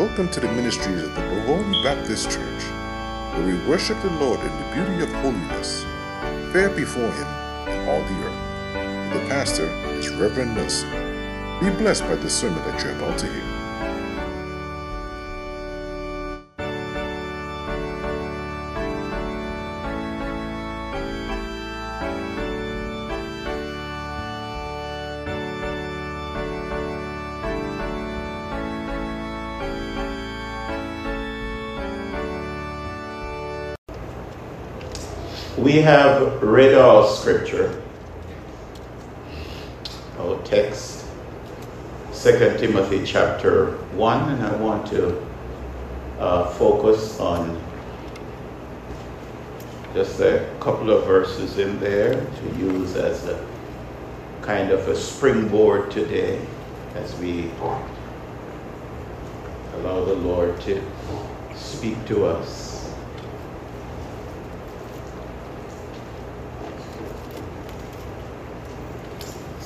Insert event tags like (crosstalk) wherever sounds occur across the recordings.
Welcome to the ministries of the Bavoni Baptist Church, where we worship the Lord in the beauty of holiness, fair before Him in all the earth. The pastor is Reverend Nelson. Be blessed by the sermon that you're about to hear. We have read our scripture, our text, 2 Timothy chapter 1, and I want to uh, focus on just a couple of verses in there to use as a kind of a springboard today as we allow the Lord to speak to us.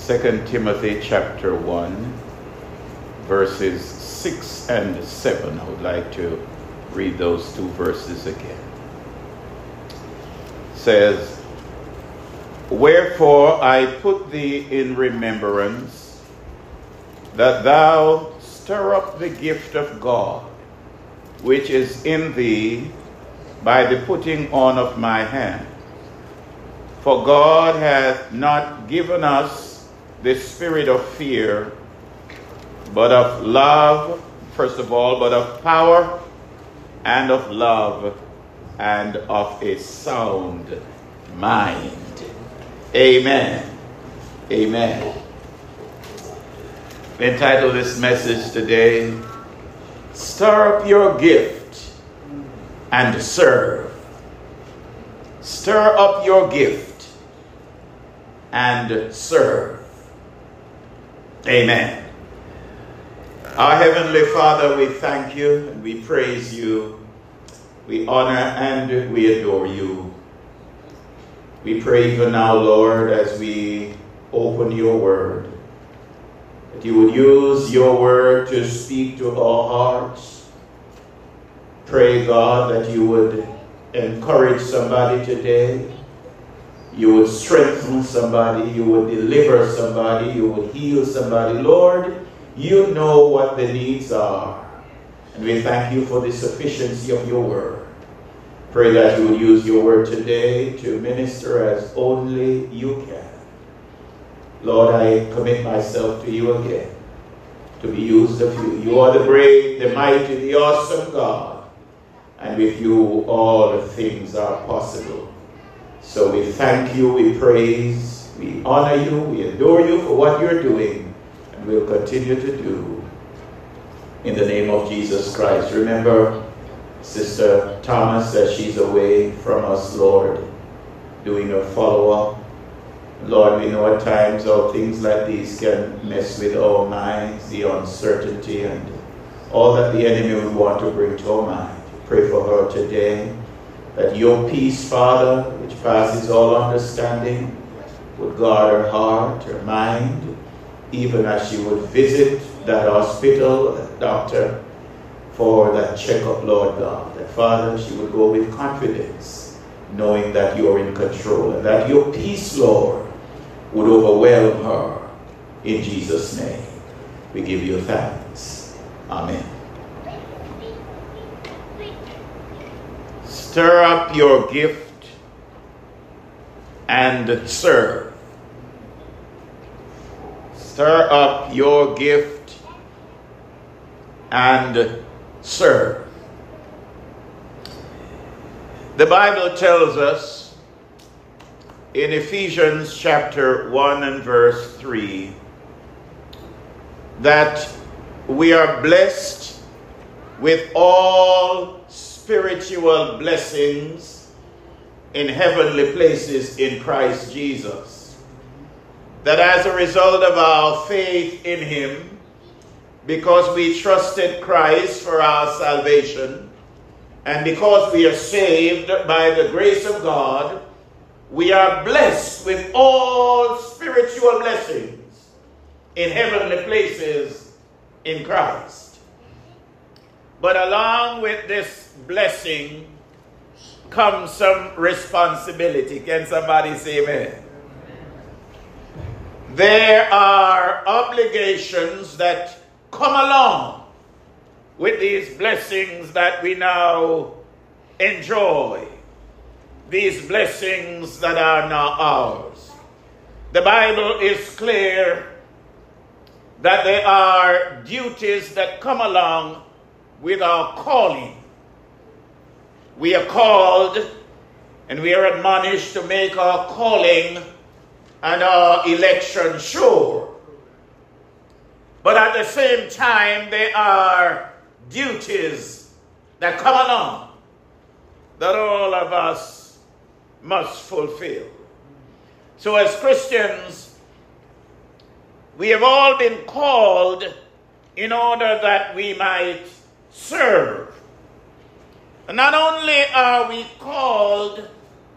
Second Timothy chapter 1, verses 6 and 7. I would like to read those two verses again. It says, Wherefore I put thee in remembrance that thou stir up the gift of God, which is in thee by the putting on of my hand. For God hath not given us the spirit of fear, but of love, first of all, but of power and of love and of a sound mind. Amen. Amen. Entitle this message today, Stir Up Your Gift and Serve. Stir up your gift and serve. Amen. Our Heavenly Father, we thank you and we praise you. We honor and we adore you. We pray even now, Lord, as we open your word, that you would use your word to speak to our hearts. Pray, God, that you would encourage somebody today you would strengthen somebody, you would deliver somebody, you would heal somebody. Lord, you know what the needs are. And we thank you for the sufficiency of your word. Pray that you would use your word today to minister as only you can. Lord, I commit myself to you again to be used of you. You are the great, the mighty, the awesome God. And with you all things are possible. So we thank you, we praise, we honor you, we adore you for what you're doing, and we'll continue to do. In the name of Jesus Christ. Remember, Sister Thomas says she's away from us, Lord, doing a follow up. Lord, we know at times how things like these can mess with our minds, the uncertainty and all that the enemy would want to bring to our mind. Pray for her today that your peace, Father, which passes all understanding, would guard her heart, her mind, even as she would visit that hospital, that doctor, for that checkup, Lord God. That, Father, she would go with confidence, knowing that you're in control, and that your peace, Lord, would overwhelm her in Jesus' name. We give you thanks. Amen. Stir up your gift and serve. Stir up your gift and serve. The Bible tells us in Ephesians chapter 1 and verse 3 that we are blessed with all spiritual blessings in heavenly places in Christ Jesus. That as a result of our faith in Him, because we trusted Christ for our salvation, and because we are saved by the grace of God, we are blessed with all spiritual blessings in heavenly places in Christ. But along with this blessing comes some responsibility. Can somebody say amen? There are obligations that come along with these blessings that we now enjoy. These blessings that are now ours. The Bible is clear that there are duties that come along with our calling. We are called and we are admonished to make our calling and our election sure. But at the same time, there are duties that come along that all of us must fulfill. So, as Christians, we have all been called in order that we might serve. Not only are we called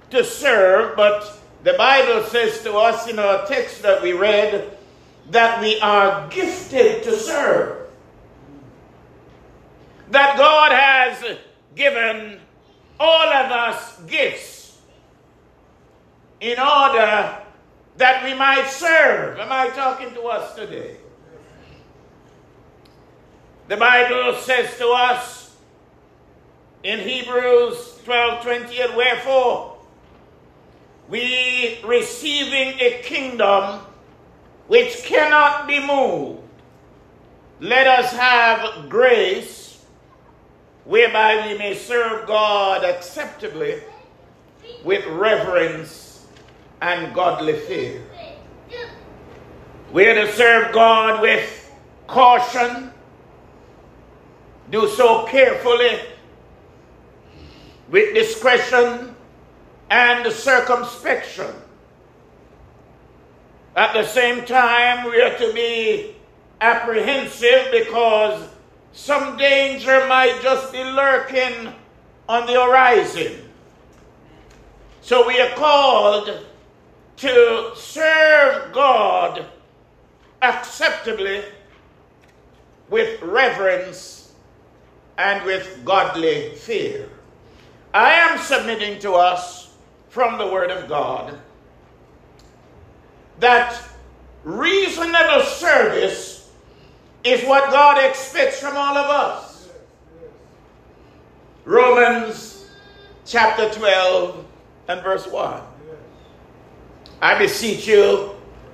to serve, but the Bible says to us in our text that we read that we are gifted to serve. That God has given all of us gifts in order that we might serve. Am I talking to us today? The Bible says to us in Hebrews 12 20, and wherefore we receiving a kingdom which cannot be moved, let us have grace whereby we may serve God acceptably with reverence and godly fear. We are to serve God with caution do so carefully, with discretion and circumspection. At the same time, we are to be apprehensive because some danger might just be lurking on the horizon. So we are called to serve God acceptably with reverence and with godly fear. I am submitting to us from the Word of God that reasonable service is what God expects from all of us. Romans chapter 12 and verse 1. I beseech you,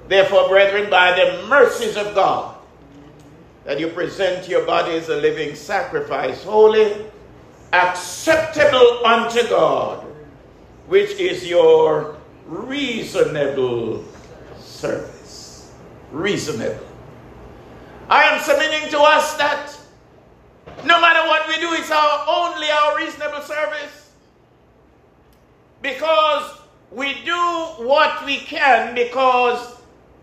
therefore, brethren, by the mercies of God that you present your body as a living sacrifice, holy, acceptable unto God, which is your reasonable service. Reasonable. I am submitting to us that no matter what we do, it's our only our reasonable service. Because we do what we can because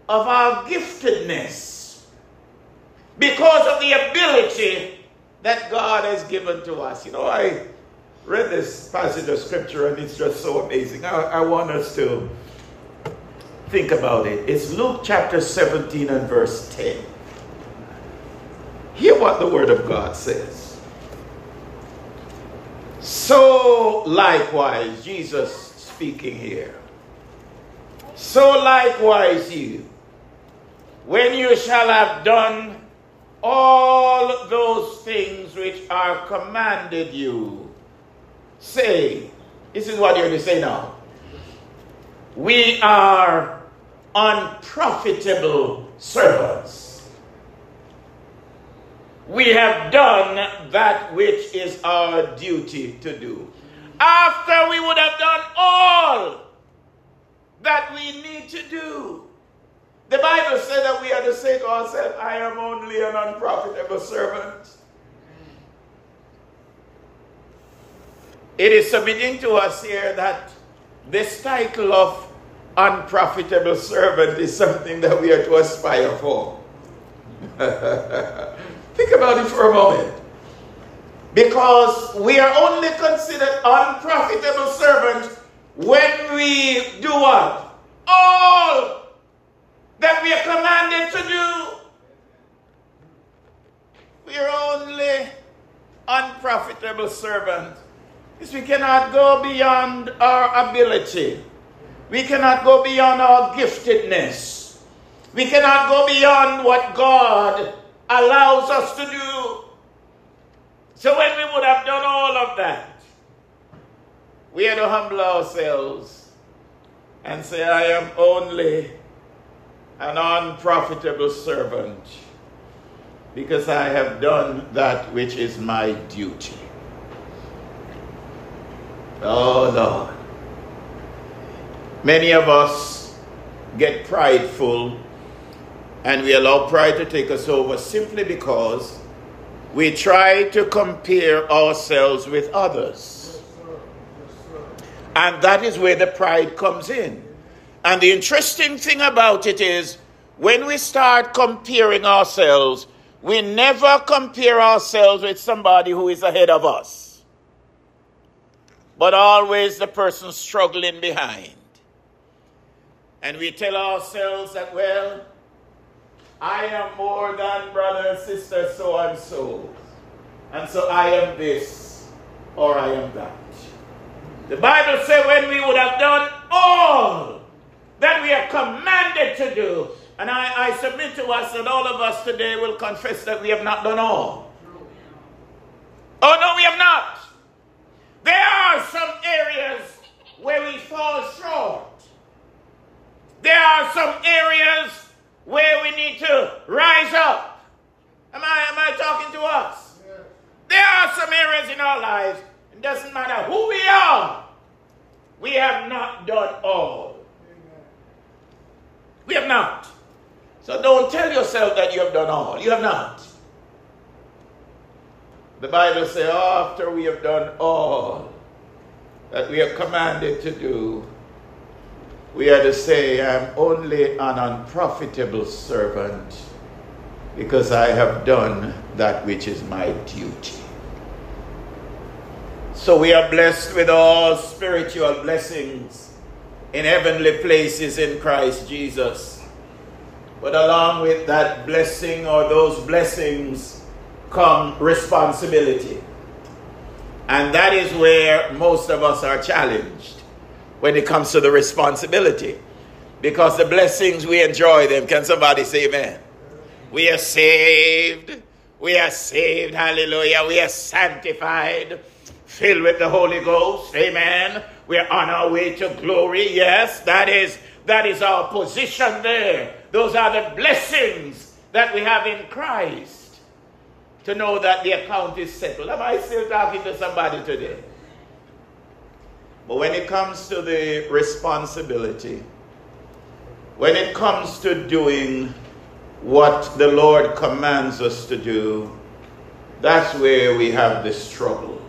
of our giftedness because of the ability that God has given to us. You know, I read this passage of scripture and it's just so amazing. I, I want us to think about it. It's Luke chapter 17 and verse 10. Hear what the word of God says. So likewise, Jesus speaking here. So likewise, you, when you shall have done all those things which are commanded you. Say, this is what you're to say now. We are unprofitable servants. We have done that which is our duty to do. After we would have done all that we need to do, the Bible said that we are to say to ourselves, I am only an unprofitable servant. It is submitting to us here that this title of unprofitable servant is something that we are to aspire for. (laughs) Think about it for a moment. Because we are only considered unprofitable servants when we do what? All that we are commanded to do. We are only unprofitable servants. is we cannot go beyond our ability. We cannot go beyond our giftedness. We cannot go beyond what God allows us to do. So when we would have done all of that, we had to humble ourselves and say, I am only an unprofitable servant because I have done that which is my duty. Oh Lord. Many of us get prideful and we allow pride to take us over simply because we try to compare ourselves with others. And that is where the pride comes in. And the interesting thing about it is when we start comparing ourselves, we never compare ourselves with somebody who is ahead of us, but always the person struggling behind. And we tell ourselves that, well, I am more than brother and sister so and so. And so I am this or I am that. The Bible says when we would have done all that we are commanded to do, and I, I submit to us that all of us today will confess that we have not done all. Oh, no, we have not. There are some areas where we fall short. There are some areas where we need to rise up. Am I, am I talking to us? There are some areas in our lives, it doesn't matter who we are, we have not done all. We have not. So don't tell yourself that you have done all. You have not. The Bible says, after we have done all that we are commanded to do, we are to say, I'm only an unprofitable servant because I have done that which is my duty. So we are blessed with all spiritual blessings in heavenly places in Christ Jesus. But along with that blessing or those blessings come responsibility. And that is where most of us are challenged when it comes to the responsibility. Because the blessings, we enjoy them. Can somebody say amen? We are saved. We are saved. Hallelujah. We are sanctified, filled with the Holy Ghost. Amen. We are on our way to glory. Yes, that is that is our position there. Those are the blessings that we have in Christ. To know that the account is settled. Am I still talking to somebody today? But when it comes to the responsibility, when it comes to doing what the Lord commands us to do, that's where we have the struggle.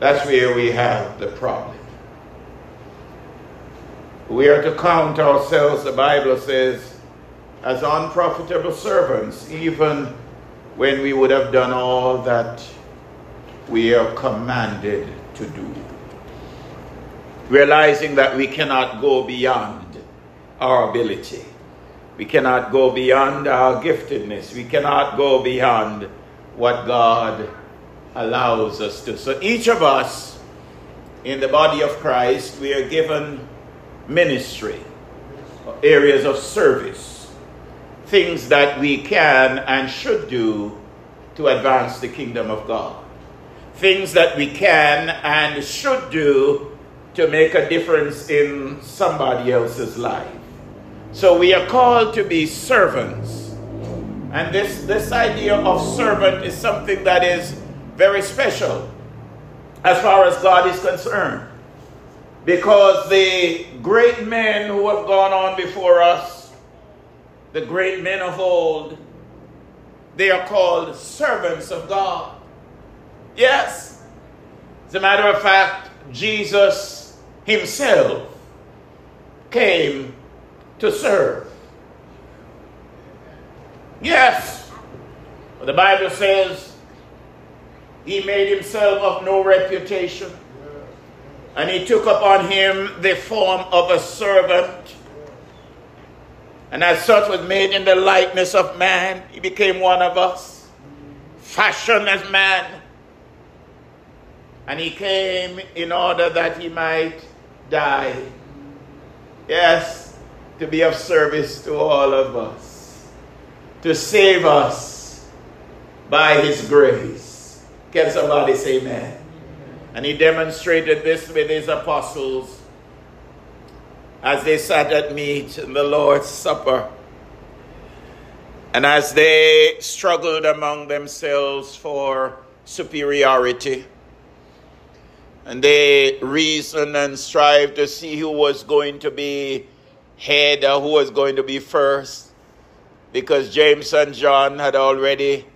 That's where we have the problem. We are to count ourselves, the Bible says, as unprofitable servants, even when we would have done all that we are commanded to do realizing that we cannot go beyond our ability. We cannot go beyond our giftedness. We cannot go beyond what God allows us to. So each of us in the body of Christ, we are given ministry, areas of service, things that we can and should do to advance the kingdom of God. Things that we can and should do to make a difference in somebody else's life. So we are called to be servants. And this, this idea of servant is something that is very special as far as God is concerned. Because the great men who have gone on before us, the great men of old, they are called servants of God. Yes. As a matter of fact, Jesus himself came to serve. Yes, the Bible says he made himself of no reputation, and he took upon him the form of a servant. And as such was made in the likeness of man, he became one of us, fashioned as man, And he came in order that he might die. Yes, to be of service to all of us, to save us by his grace. Can somebody say amen? And he demonstrated this with his apostles as they sat at meat in the Lord's Supper. And as they struggled among themselves for superiority, and they reasoned and strived to see who was going to be head or who was going to be first, because James and John had already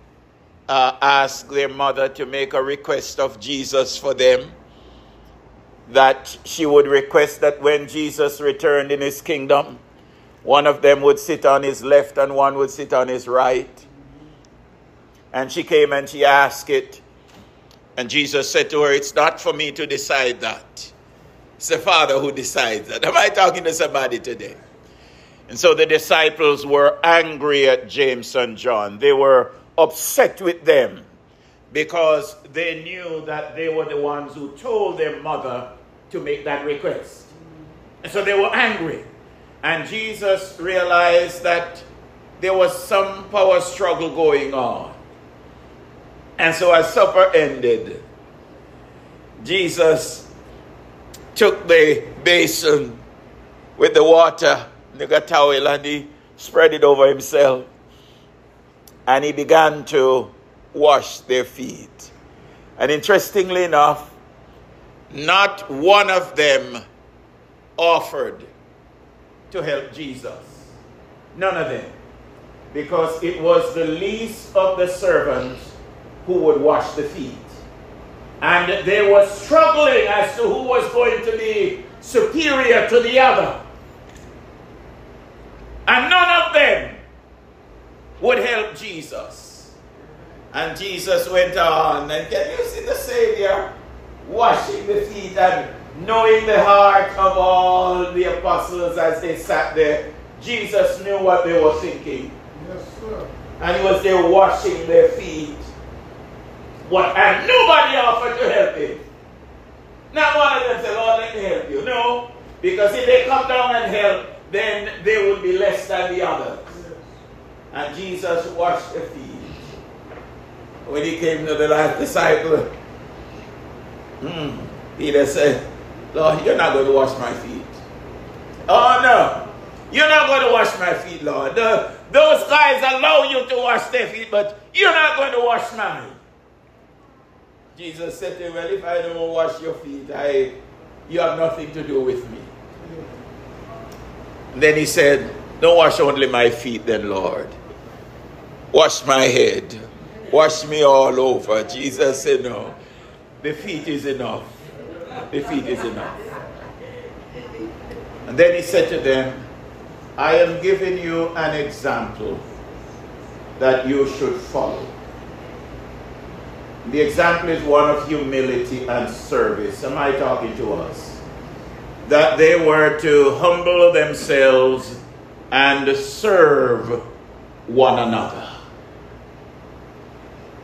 uh, asked their mother to make a request of Jesus for them. That she would request that when Jesus returned in his kingdom, one of them would sit on his left and one would sit on his right. And she came and she asked it. And Jesus said to her, It's not for me to decide that. It's the Father who decides that. Am I talking to somebody today? And so the disciples were angry at James and John. They were upset with them because they knew that they were the ones who told their mother to make that request. And so they were angry. And Jesus realized that there was some power struggle going on. And so as supper ended, Jesus took the basin with the water, the and he spread it over himself and he began to wash their feet. And interestingly enough, not one of them offered to help Jesus. None of them. Because it was the least of the servants who would wash the feet. And they were struggling as to who was going to be superior to the other. And none of them would help Jesus. And Jesus went on, and can you see the Savior washing the feet and knowing the heart of all the apostles as they sat there? Jesus knew what they were thinking. Yes, sir. And he was there washing their feet. What? And nobody offered to help him. Not one of them said, Lord, let me help you. No. Because if they come down and help, then they would be less than the others. And Jesus washed the feet. When he came to the last disciple, hmm, Peter said, Lord, you're not going to wash my feet. Oh, no. You're not going to wash my feet, Lord. The, those guys allow you to wash their feet, but you're not going to wash mine. Jesus said to him, Well, if I don't wash your feet, I, you have nothing to do with me. And then he said, Don't wash only my feet, then, Lord. Wash my head. Wash me all over. Jesus said, No. The feet is enough. The feet is enough. And then he said to them, I am giving you an example that you should follow. The example is one of humility and service. Am I talking to us? That they were to humble themselves and serve one another.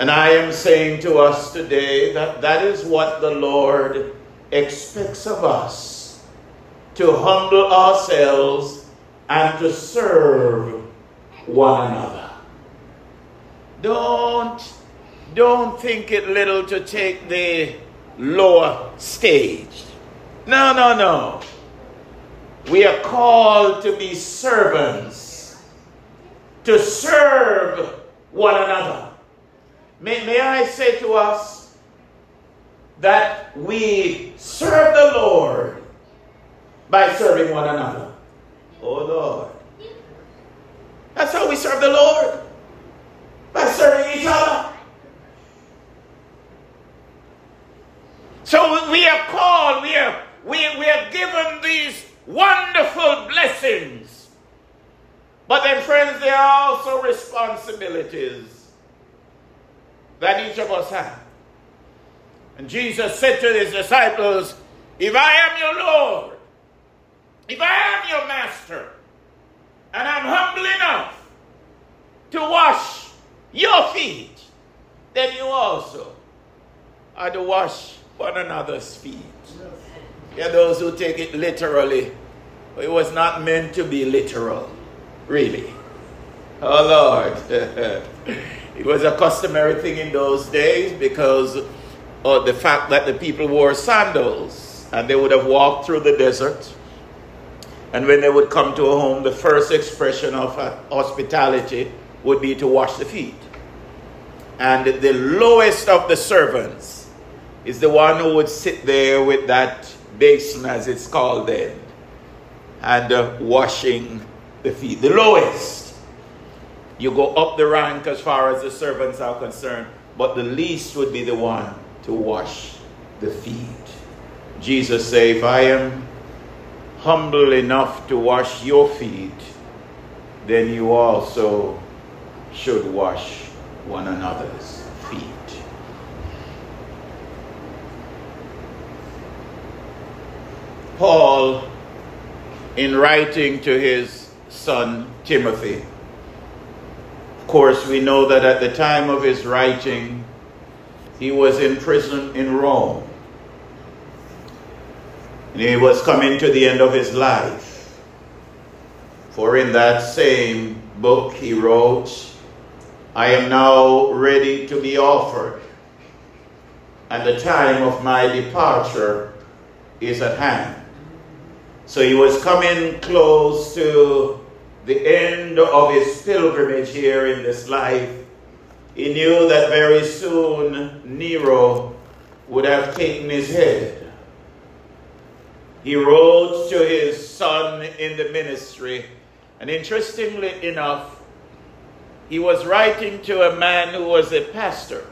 And I am saying to us today that that is what the Lord expects of us to humble ourselves and to serve one another. Don't, don't think it little to take the lower stage. No, no, no. We are called to be servants, to serve one another. May, may I say to us that we serve the Lord by serving one another. Oh Lord. That's how we serve the Lord. By serving each other. So we are called, we are, we, we are given these wonderful blessings. But then, friends, there are also responsibilities that each of us have. And Jesus said to his disciples, If I am your Lord, if I am your master, and I'm humble enough to wash your feet, then you also are to wash one another's feet. Yeah, those who take it literally, it was not meant to be literal, really. Oh Lord. (laughs) it was a customary thing in those days because of the fact that the people wore sandals and they would have walked through the desert. And when they would come to a home, the first expression of hospitality would be to wash the feet. And the lowest of the servants is the one who would sit there with that basin, as it's called then, and uh, washing the feet. The lowest. You go up the rank as far as the servants are concerned, but the least would be the one to wash the feet. Jesus said, If I am humble enough to wash your feet, then you also should wash one another's feet. Paul, in writing to his son Timothy, course, we know that at the time of his writing, he was in prison in Rome. And he was coming to the end of his life. For in that same book he wrote, I am now ready to be offered, and the time of my departure is at hand. So he was coming close to the end of his pilgrimage here in this life. He knew that very soon Nero would have taken his head. He wrote to his son in the ministry, and interestingly enough, he was writing to a man who was a pastor,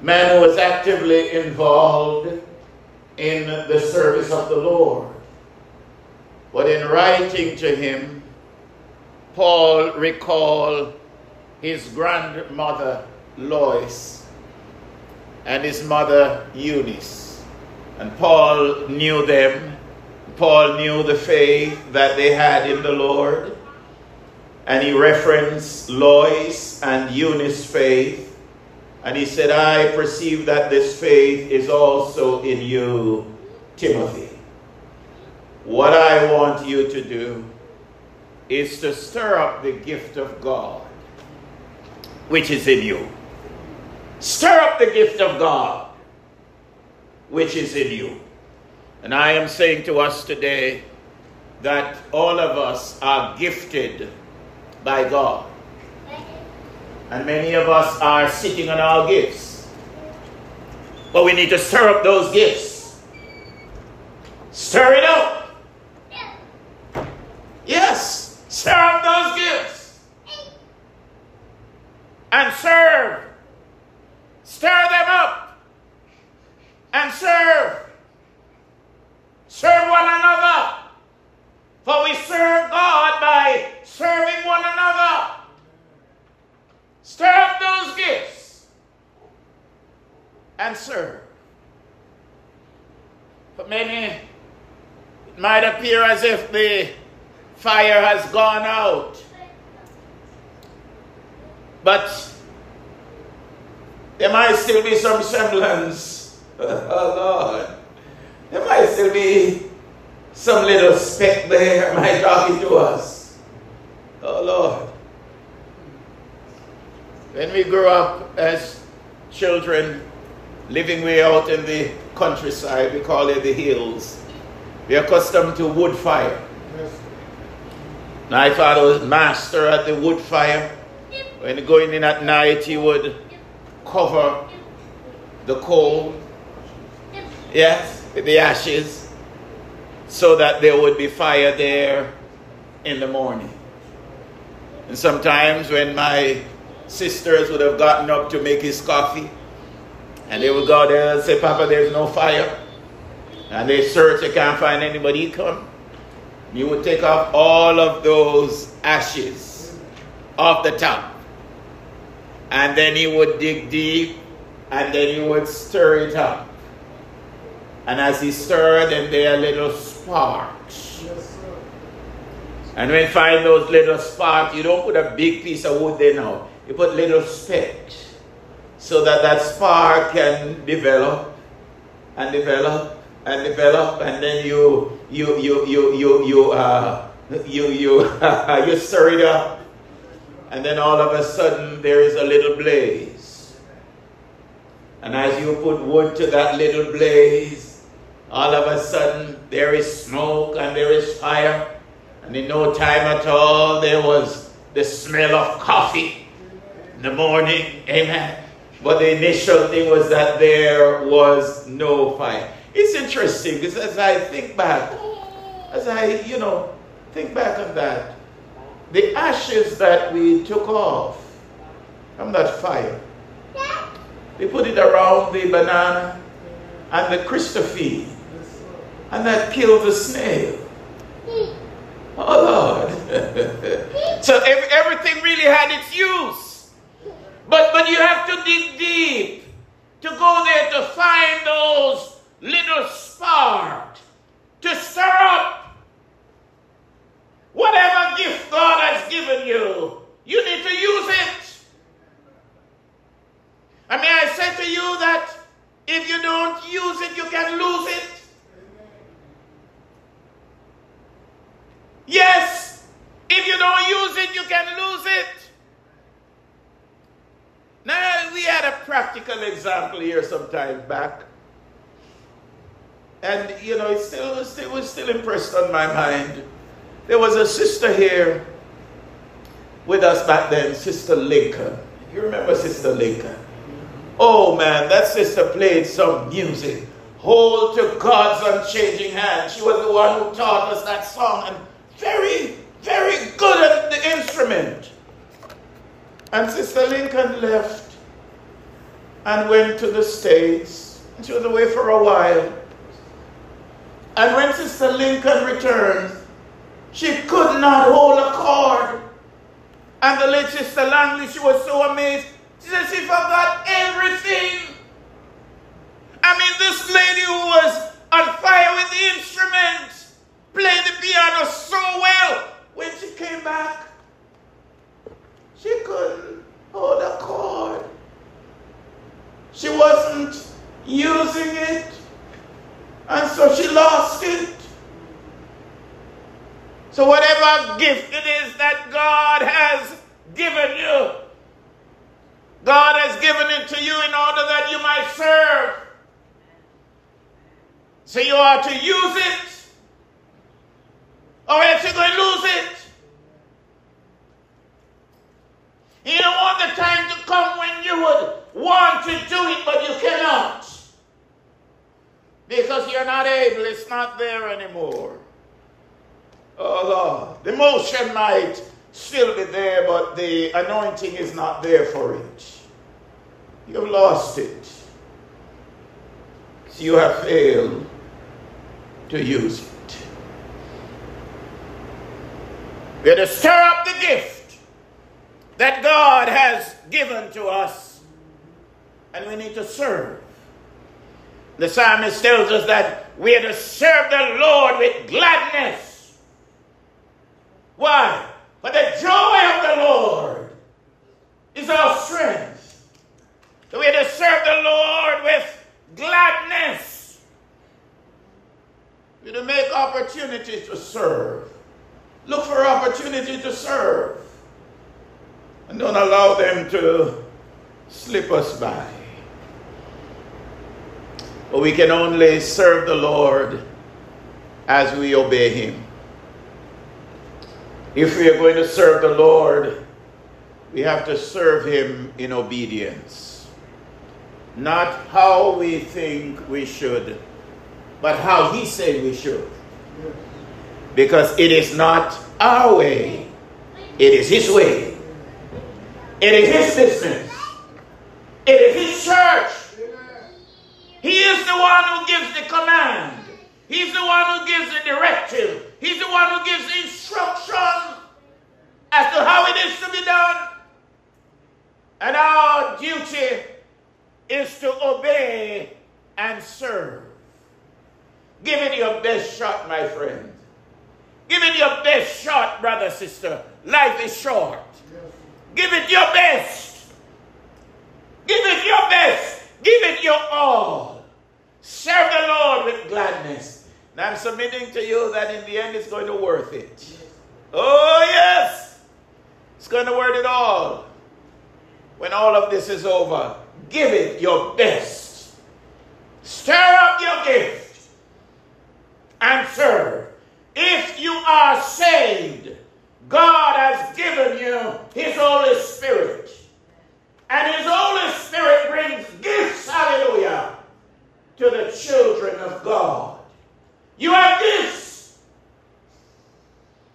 man who was actively involved in the service of the Lord. But in writing to him, Paul recalled his grandmother Lois and his mother Eunice. And Paul knew them. Paul knew the faith that they had in the Lord. And he referenced Lois and Eunice's faith and he said, I perceive that this faith is also in you, Timothy. What I want you to do is to stir up the gift of God, which is in you. Stir up the gift of God, which is in you. And I am saying to us today that all of us are gifted by God. And many of us are sitting on our gifts. But we need to stir up those gifts. Stir it up. Yes, up those gifts. And serve. Stir them up. And serve. Serve one another. For we serve God by serving one another. Stir up those gifts and serve. For many, it might appear as if the fire has gone out. But there might still be some semblance. oh Lord. There might still be some little speck there. might talking to us? Oh Lord. When we grew up as children, living way out in the countryside, we call it the hills, we are accustomed to wood fire. My father was master at the wood fire. When going in at night, he would cover the coal, yes, the ashes, so that there would be fire there in the morning. And sometimes when my sisters would have gotten up to make his coffee. And they would go there and say, Papa, there's no fire. And they search, they can't find anybody come. You would take off all of those ashes off the top. And then he would dig deep and then he would stir it up. And as he stirred, then there are little sparks. and when you find those little sparks, you don't put a big piece of wood there now. You put little specks. so that that spark can develop and develop and develop and then you you you you you you uh, you you (laughs) you stir it up. And then all of a sudden there is a little blaze. And as you put wood to that little blaze all of a sudden there is smoke and there is fire. And in no time at all there was the smell of coffee in the morning. Amen. But the initial thing was that there was no fire it's interesting because as I think back, as I, you know, think back on that, the ashes that we took off from that fire, we put it around the banana and the Christophine, and that killed the snail. Oh Lord. (laughs) so every, everything really had its use. But but you have to dig deep to go there to find those little spark to stir up whatever gift God has given you. You need to use it. And may I say to you that if you don't use it, you can lose it. Yes, if you don't use it, you can lose it. Now, we had a practical example here some time back. And, you know, it still, it was still impressed on my mind. There was a sister here with us back then, Sister Lincoln. You remember Sister Lincoln? Oh man, that sister played some music. Hold to God's unchanging hand. She was the one who taught us that song and very, very good at the instrument. And Sister Lincoln left and went to the States. She was away for a while. And when Sister Lincoln returned, she could not hold a chord. And the late Sister Langley, she was so amazed. She said she forgot everything. I mean, this lady who was on fire with the instrument played the piano so well. When she came back, she couldn't hold a chord. She wasn't using it. And so she lost it. So, whatever gift it is that God has given you, God has given it to you in order that you might serve. So, you are to use it, or else you're going to lose it. You don't want the time to come when you would want to do it, but you cannot. Because you're not able, it's not there anymore. Oh Lord. The motion might still be there, but the anointing is not there for it. You've lost it. You have failed to use it. We're to stir up the gift that God has given to us, and we need to serve. The psalmist tells us that we are to serve the Lord with gladness. Why? For the joy of the Lord is our strength. So we are to serve the Lord with gladness. We're to make opportunities to serve. Look for opportunities to serve. And don't allow them to slip us by. But we can only serve the Lord as we obey Him. If we are going to serve the Lord, we have to serve Him in obedience. Not how we think we should, but how He said we should. Because it is not our way, it is His way. It is His business. It is His church. Is the one who gives the command. He's the one who gives the directive. He's the one who gives the instruction as to how it is to be done. And our duty is to obey and serve. Give it your best shot, my friend. Give it your best shot, brother, sister. Life is short. Give it your best. Give it your best. Give it your all. Serve the Lord with gladness. And I'm submitting to you that in the end it's going to worth it. Oh, yes. It's going to worth it all. When all of this is over, give it your best. Stir up your gift and serve. If you are saved, God has given you His Holy Spirit. And His Holy Spirit brings to the children of God. You have gifts.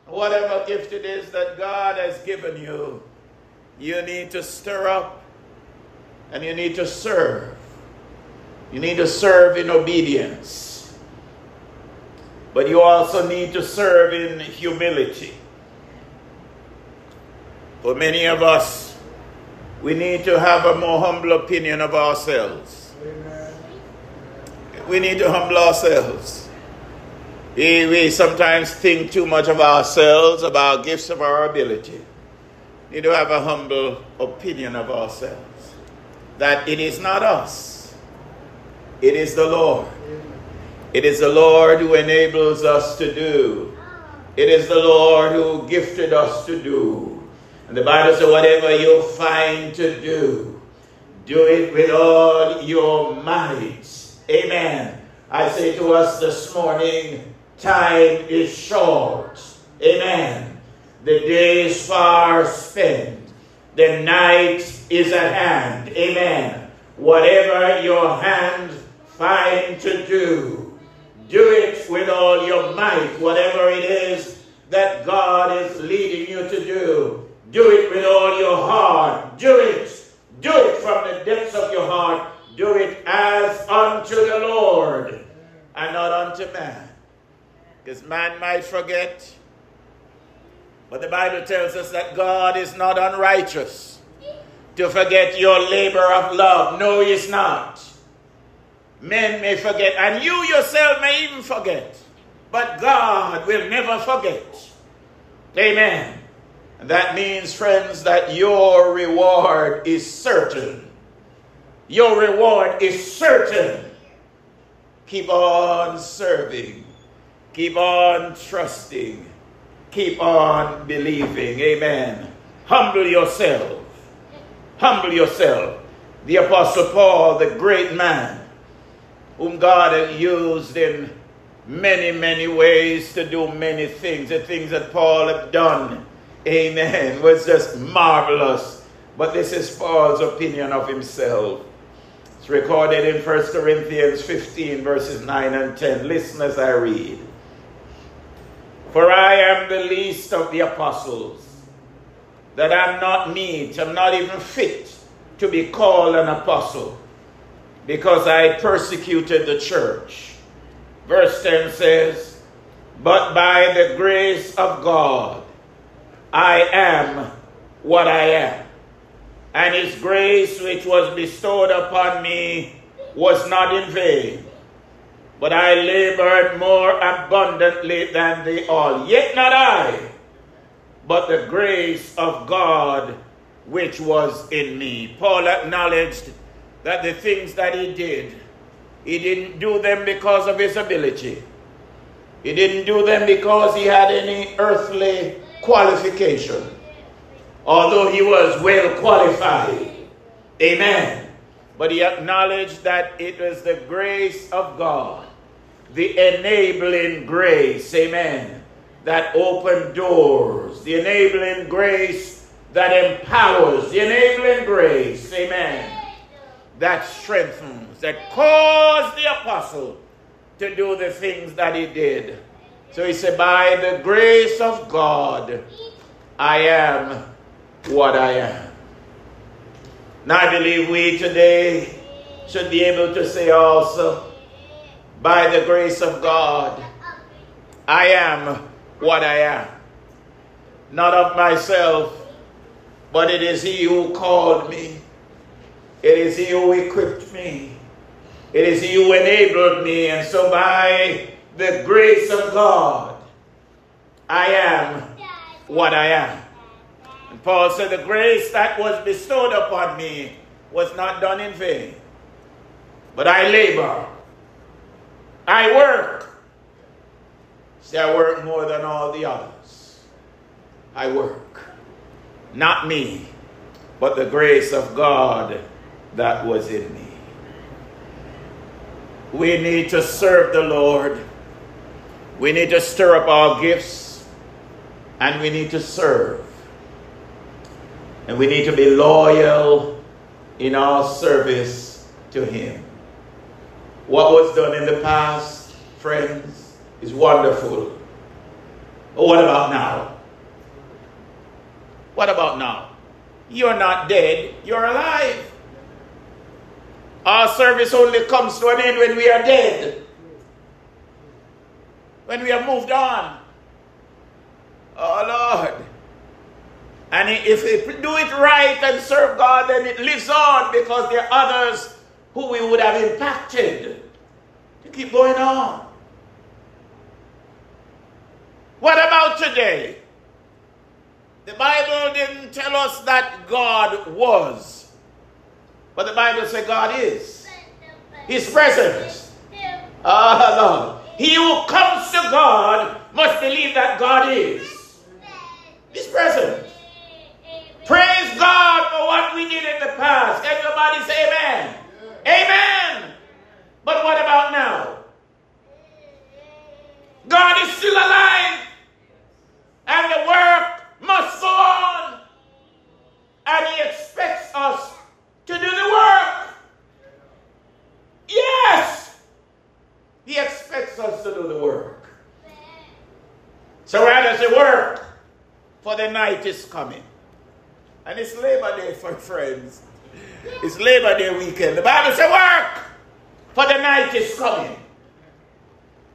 Whatever gift it is that God has given you, you need to stir up and you need to serve. You need to serve in obedience. But you also need to serve in humility. For many of us, we need to have a more humble opinion of ourselves. We need to humble ourselves. We, we sometimes think too much of ourselves, of our gifts, of our ability. We need to have a humble opinion of ourselves. That it is not us, it is the Lord. It is the Lord who enables us to do. It is the Lord who gifted us to do. And the Bible says, whatever you find to do, do it with all your might. Amen. I say to us this morning, time is short. Amen. The day is far spent. The night is at hand. Amen. Whatever your hands find to do, do it with all your might. Whatever it is that God is leading you to do, do it with all your heart. Do it. Do it from the depths of your heart. Do it as unto the Lord and not unto man. Because man might forget. But the Bible tells us that God is not unrighteous to forget your labor of love. No, he is not. Men may forget, and you yourself may even forget. But God will never forget. Amen. And that means, friends, that your reward is certain. Your reward is certain. Keep on serving. Keep on trusting. Keep on believing. Amen. Humble yourself. Humble yourself. The Apostle Paul, the great man, whom God used in many, many ways to do many things, the things that Paul had done amen, was just marvelous. But this is Paul's opinion of himself. It's recorded in 1 Corinthians 15, verses 9 and 10. Listen as I read. For I am the least of the apostles, that I'm not meet, I'm not even fit to be called an apostle, because I persecuted the church. Verse 10 says, But by the grace of God, I am what I am. And his grace which was bestowed upon me was not in vain. But I labored more abundantly than they all. Yet not I, but the grace of God which was in me. Paul acknowledged that the things that he did, he didn't do them because of his ability. He didn't do them because he had any earthly qualification. Although he was well qualified. Amen. But he acknowledged that it was the grace of God, the enabling grace, amen, that opened doors, the enabling grace that empowers, the enabling grace, amen, that strengthens, that caused the apostle to do the things that he did. So he said, By the grace of God, I am what I am. Now I believe we today should be able to say also, by the grace of God, I am what I am. Not of myself, but it is He who called me. It is He who equipped me. It is He who enabled me. And so by the grace of God, I am what I am. And Paul said, The grace that was bestowed upon me was not done in vain. but I labor. I work. See, I work more than all the others. I work. Not me, but the grace of God that was in me. We need to serve the Lord. We need to stir up our gifts and we need to serve. And we need to be loyal in our service to Him. What was done in the past, friends, is wonderful. But what about now? What about now? You're not dead, you're alive. Our service only comes to an end when we are dead. When we have moved on. Oh Lord. And if we do it right and serve God, then it lives on because there are others who we would have impacted to keep going on. What about today? The Bible didn't tell us that God was. But the Bible said God is. He's present. Ah, Lord. He who comes to God must believe that God is. He's present. Praise God for what we did in the past. Somebody say amen? Amen. But what about now? God is still alive. And the work must go on. And He expects us to do the work. Yes! He expects us to do the work. So does it work? For the night is coming. And it's Labor Day for friends. It's Labor Day weekend. The Bible says work, for the night is coming.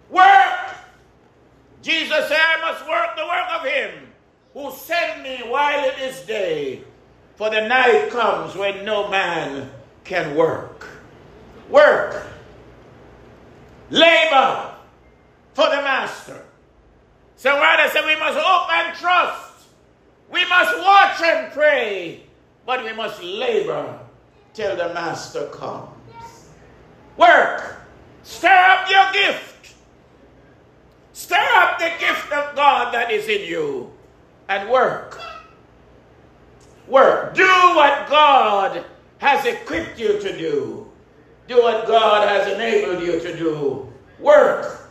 Work! Jesus said, I must work the work of him who sent me while it is day. For the night comes when no man can work. Work. Labor for the master. So rather say we must hope and trust. We must watch and pray. But we must labor till the master comes. Work. Stir up your gift. Stir up the gift of God that is in you and work work. Do what God has equipped you to do. Do what God has enabled you to do. Work.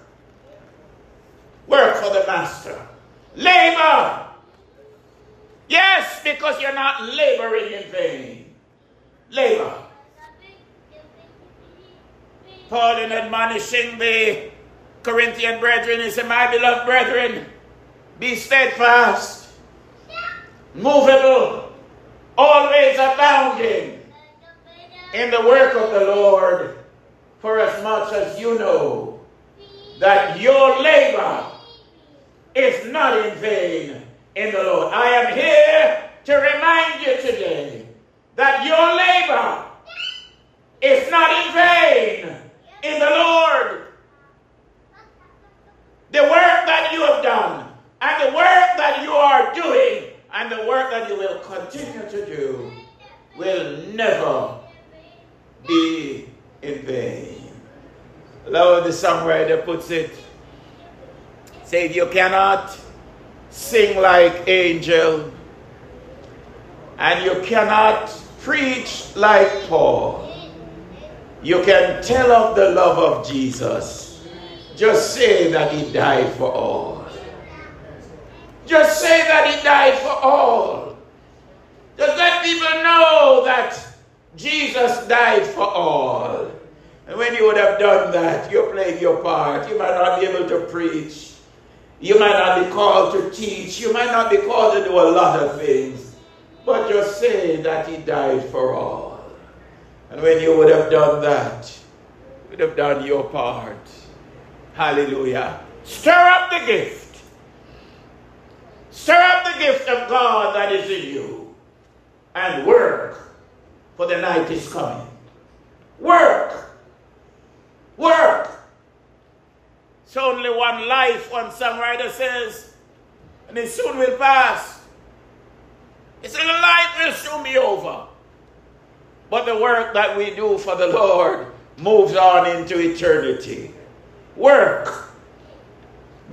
Work for the master. Labor. Yes, because you're not laboring in vain. Labor. Paul in admonishing the Corinthian brethren, he said, My beloved brethren, be steadfast, movable, always abounding in the work of the Lord, for as much as you know that your labor is not in vain in the Lord. I am here to remind you today that your labor is not in vain in the Lord. The work that you have done and the work that you are doing and the work that you will continue to do will never be in vain. Love the songwriter puts it. Say, you cannot sing like angel, and you cannot preach like Paul. You can tell of the love of Jesus. Just say that he died for all. Just say that he died for all. Just let people know that Jesus died for all. And when you would have done that, you played your part. You might not be able to preach. You might not be called to teach. You might not be called to do a lot of things. But just say that he died for all. And when you would have done that, you would have done your part. Hallelujah. Stir up the gift. Stir up the gift of God that is in you and work, for the night is coming. Work. Work. It's only one life, one songwriter says, and it soon will pass. Said, the life will soon be over. But the work that we do for the Lord moves on into eternity. Work.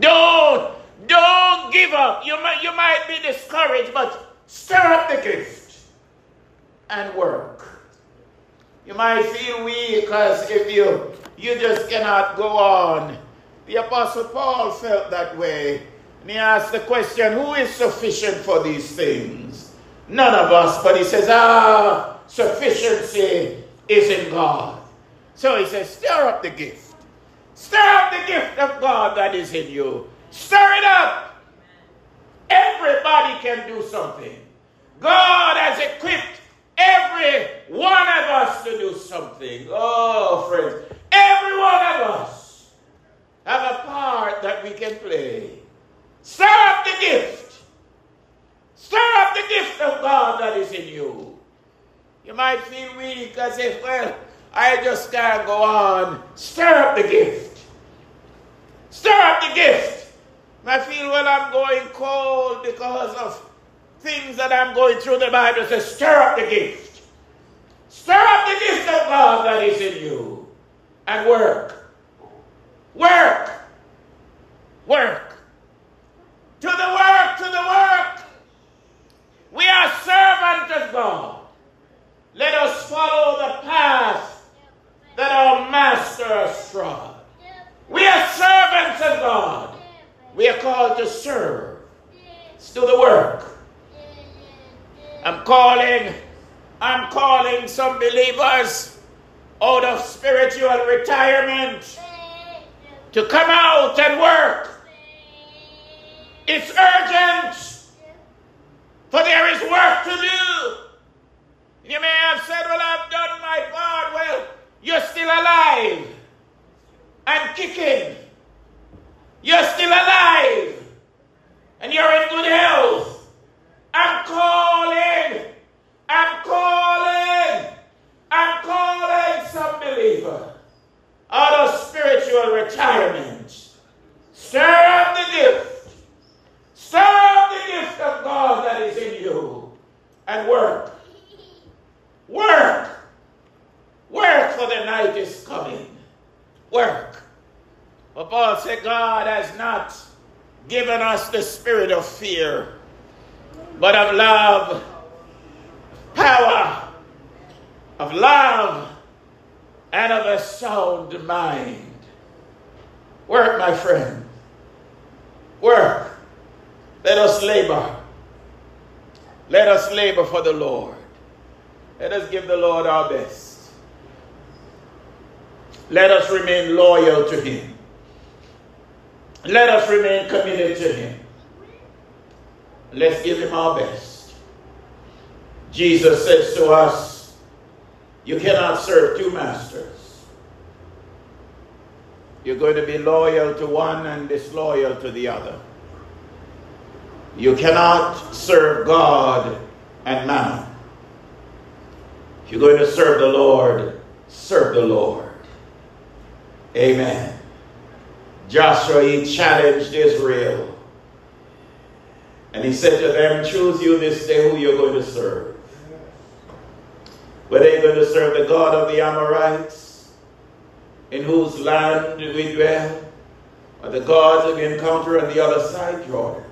Don't, don't give up. You might, you might be discouraged, but stir up the gift and work. You might feel weak because if you you just cannot go on. The Apostle Paul felt that way. And he asked the question, who is sufficient for these things? None of us, but he says, ah, sufficiency is in God. So he says, stir up the gift. Stir up the gift of God that is in you. Stir it up. Everybody can do something. God has equipped every one of us to do something. Oh, friends, every one of us have a part that we can play. Stir up the gift. Stir up the gift of God that is in you. You might feel weak as if, well, I just can't go on. Stir up the gift. Stir up the gift. I feel, well, I'm going cold because of things that I'm going through. The Bible says, stir up the gift. Stir up the gift of God that is in you. And work. Work. Work. To the work, to the work. We are servants of God. Let us follow the path that our Master has trod. We are servants of God. We are called to serve. Let's do the work. I'm calling, I'm calling some believers out of spiritual retirement to come out and work. It's urgent, for there is work to do. You may have said, Well, I've done my part. Well, you're still alive and kicking. You're still alive and you're in good health. I'm calling. I'm calling. I'm calling some believer out of spiritual retirement. Stir up the gift. Stir up the gift of God that is in you and work. Work. Work for the night is coming. Work. But Paul said, God has not given us the spirit of fear, but of love, power, of love, and of a sound mind. Work, my friend. Work. Let us labor. Let us labor for the Lord. Let us give the Lord our best. Let us remain loyal to Him. Let us remain committed to Him. Let's give Him our best. Jesus says to us, You cannot serve two masters. You're going to be loyal to one and disloyal to the other. You cannot serve God and mammon. If you're going to serve the Lord, serve the Lord. Amen. Joshua, he challenged Israel. And he said to them, Choose you this day who you're going to serve. Whether you're going to serve the God of the Amorites, in whose land we dwell, or the gods that we encounter on the other side Jordan.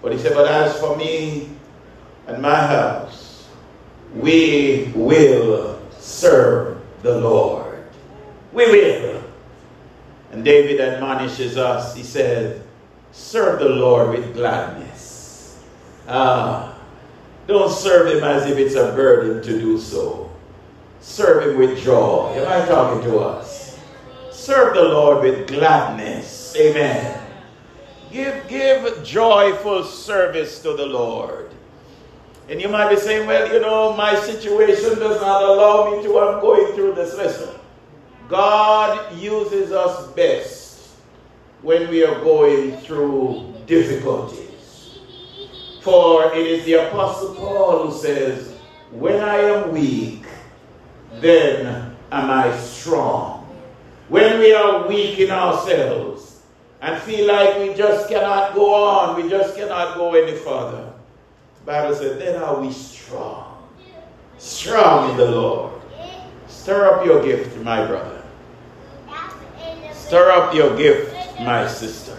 But he said, But as for me and my house, we will serve the Lord. We will. And David admonishes us. He said, Serve the Lord with gladness. Ah, don't serve him as if it's a burden to do so. Serve him with joy. Am I talking to us? Serve the Lord with gladness. Amen. Give, give joyful service to the Lord. And you might be saying, well, you know, my situation does not allow me to. I'm going through this. Listen, God uses us best when we are going through difficulties. For it is the Apostle Paul who says, When I am weak, then am I strong. When we are weak in ourselves and feel like we just cannot go on, we just cannot go any further, the Bible says, then are we strong. Strong in the Lord. Stir up your gift, my brother. Stir up your gift, my sister,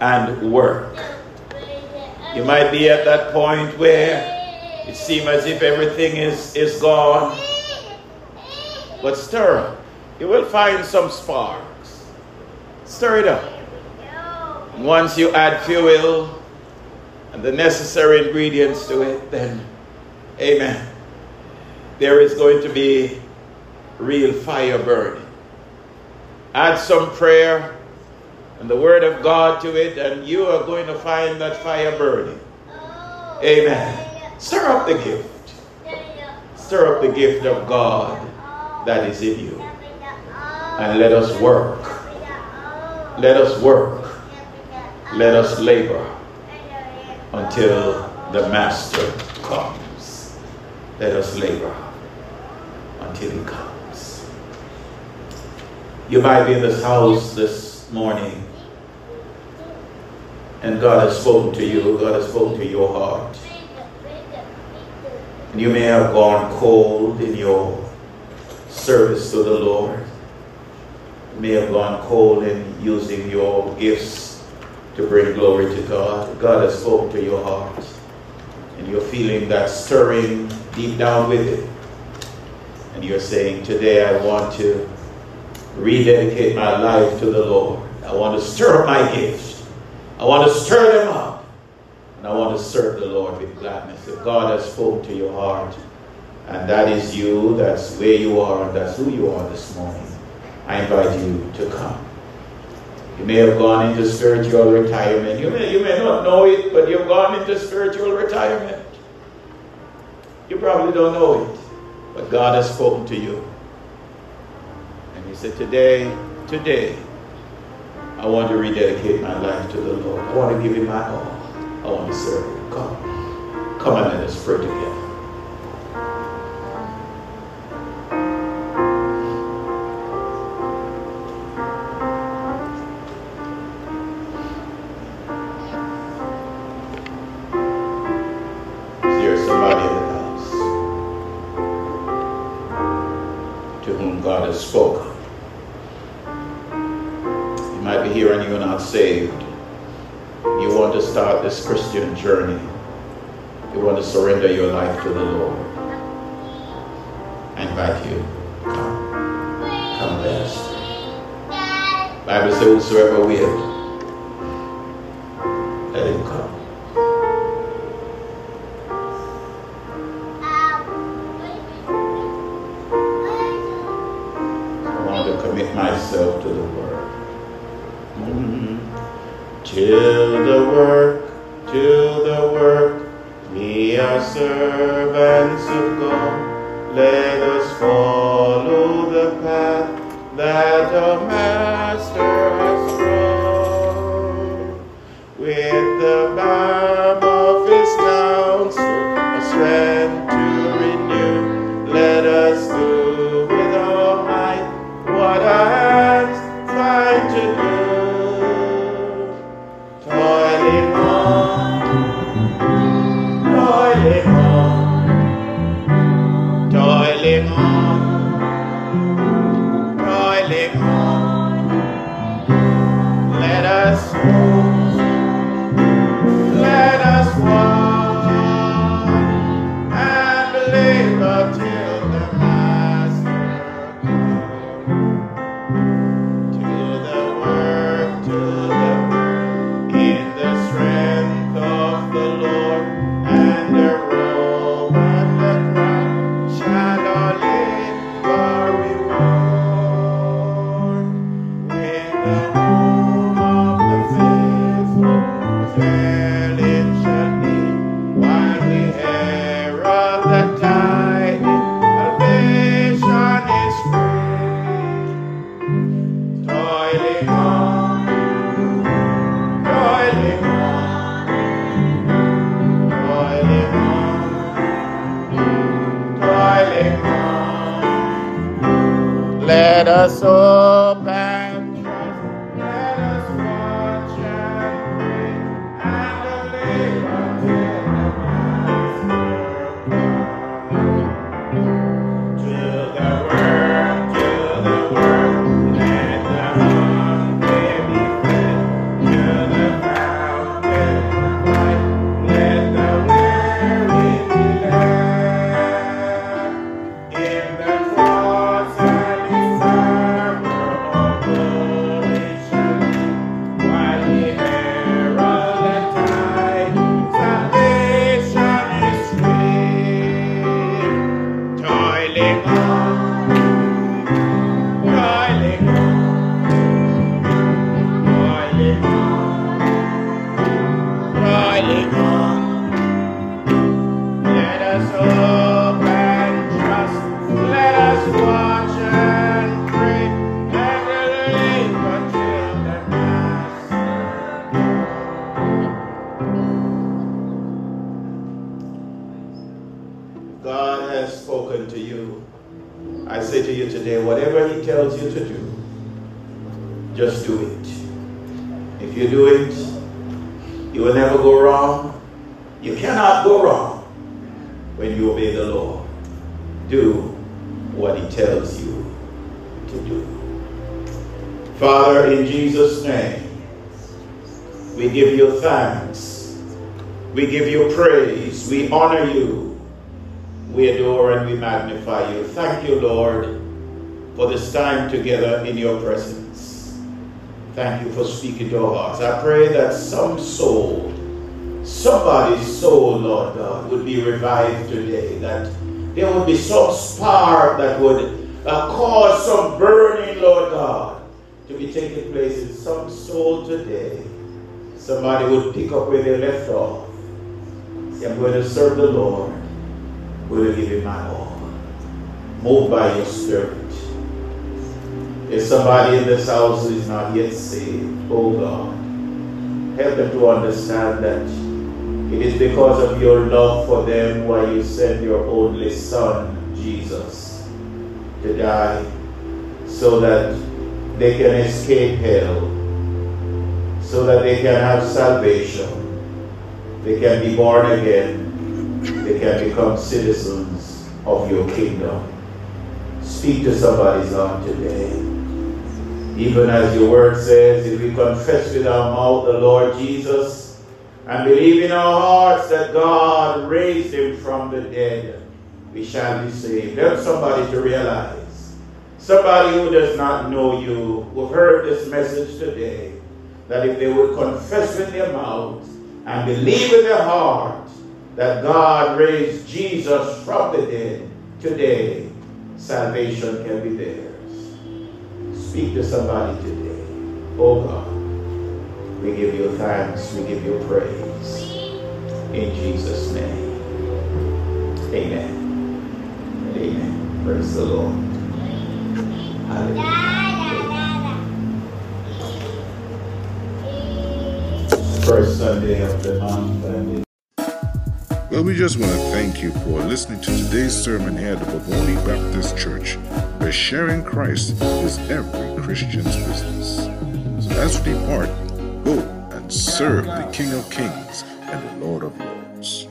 and work. You might be at that point where it seems as if everything is, is gone. But stir up. You will find some sparks. Stir it up. Once you add fuel and the necessary ingredients to it, then, amen, there is going to be real fire burning. Add some prayer and the word of God to it, and you are going to find that fire burning. Amen. Stir up the gift. Stir up the gift of God that is in you. And let us work. Let us work. Let us labor until the Master comes. Let us labor until he comes. You might be in this house this morning and God has spoken to you, God has spoken to your heart. And you may have gone cold in your service to the Lord. You may have gone cold in using your gifts to bring glory to God. God has spoken to your heart. And you're feeling that stirring deep down with it. And you're saying, Today I want to rededicate my life to the Lord. I want to stir up my gifts. I want to stir them up. And I want to serve the Lord with gladness. If God has spoken to your heart, and that is you, that's where you are, and that's who you are this morning, I invite you to come. You may have gone into spiritual retirement. You may, you may not know it, but you've gone into spiritual retirement. You probably don't know it, but God has spoken to you. And He said, Today, today, I want to rededicate my life to the Lord. I want to give Him my all. I want to serve Him. Come. Come and let us pray together. Surrender your life to the Lord. I invite you. Come. Come us. Bible says whosoever will, together in your presence. Thank you for speaking to our hearts. I pray that some soul, somebody's soul, Lord God, would be revived today. That there would be some spark that would uh, cause some burning, Lord God, to be taking place in some soul today. Somebody would pick up where they left off. Say, I'm going to serve the Lord. Will give him my all. Moved by your spirit. If somebody in this house is not yet saved, oh God, help them to understand that it is because of your love for them why you sent your only Son, Jesus, to die so that they can escape hell, so that they can have salvation, they can be born again, they can become citizens of your kingdom. Speak to somebody's heart today. Even as your word says, if we confess with our mouth the Lord Jesus and believe in our hearts that God raised him from the dead, we shall be saved. Help somebody to realize. Somebody who does not know you, who heard this message today, that if they would confess with their mouth and believe in their heart that God raised Jesus from the dead, today salvation can be theirs. Speak to somebody today. Oh God, we give you thanks, we give you praise. In Jesus' name. Amen. Amen. Praise the Lord. Hallelujah. First Sunday of the month. Well, we just want to thank you for listening to today's sermon here at the Boboni Baptist Church, where sharing Christ is every Christian's business. So as we depart, go and serve the King of Kings and the Lord of Lords.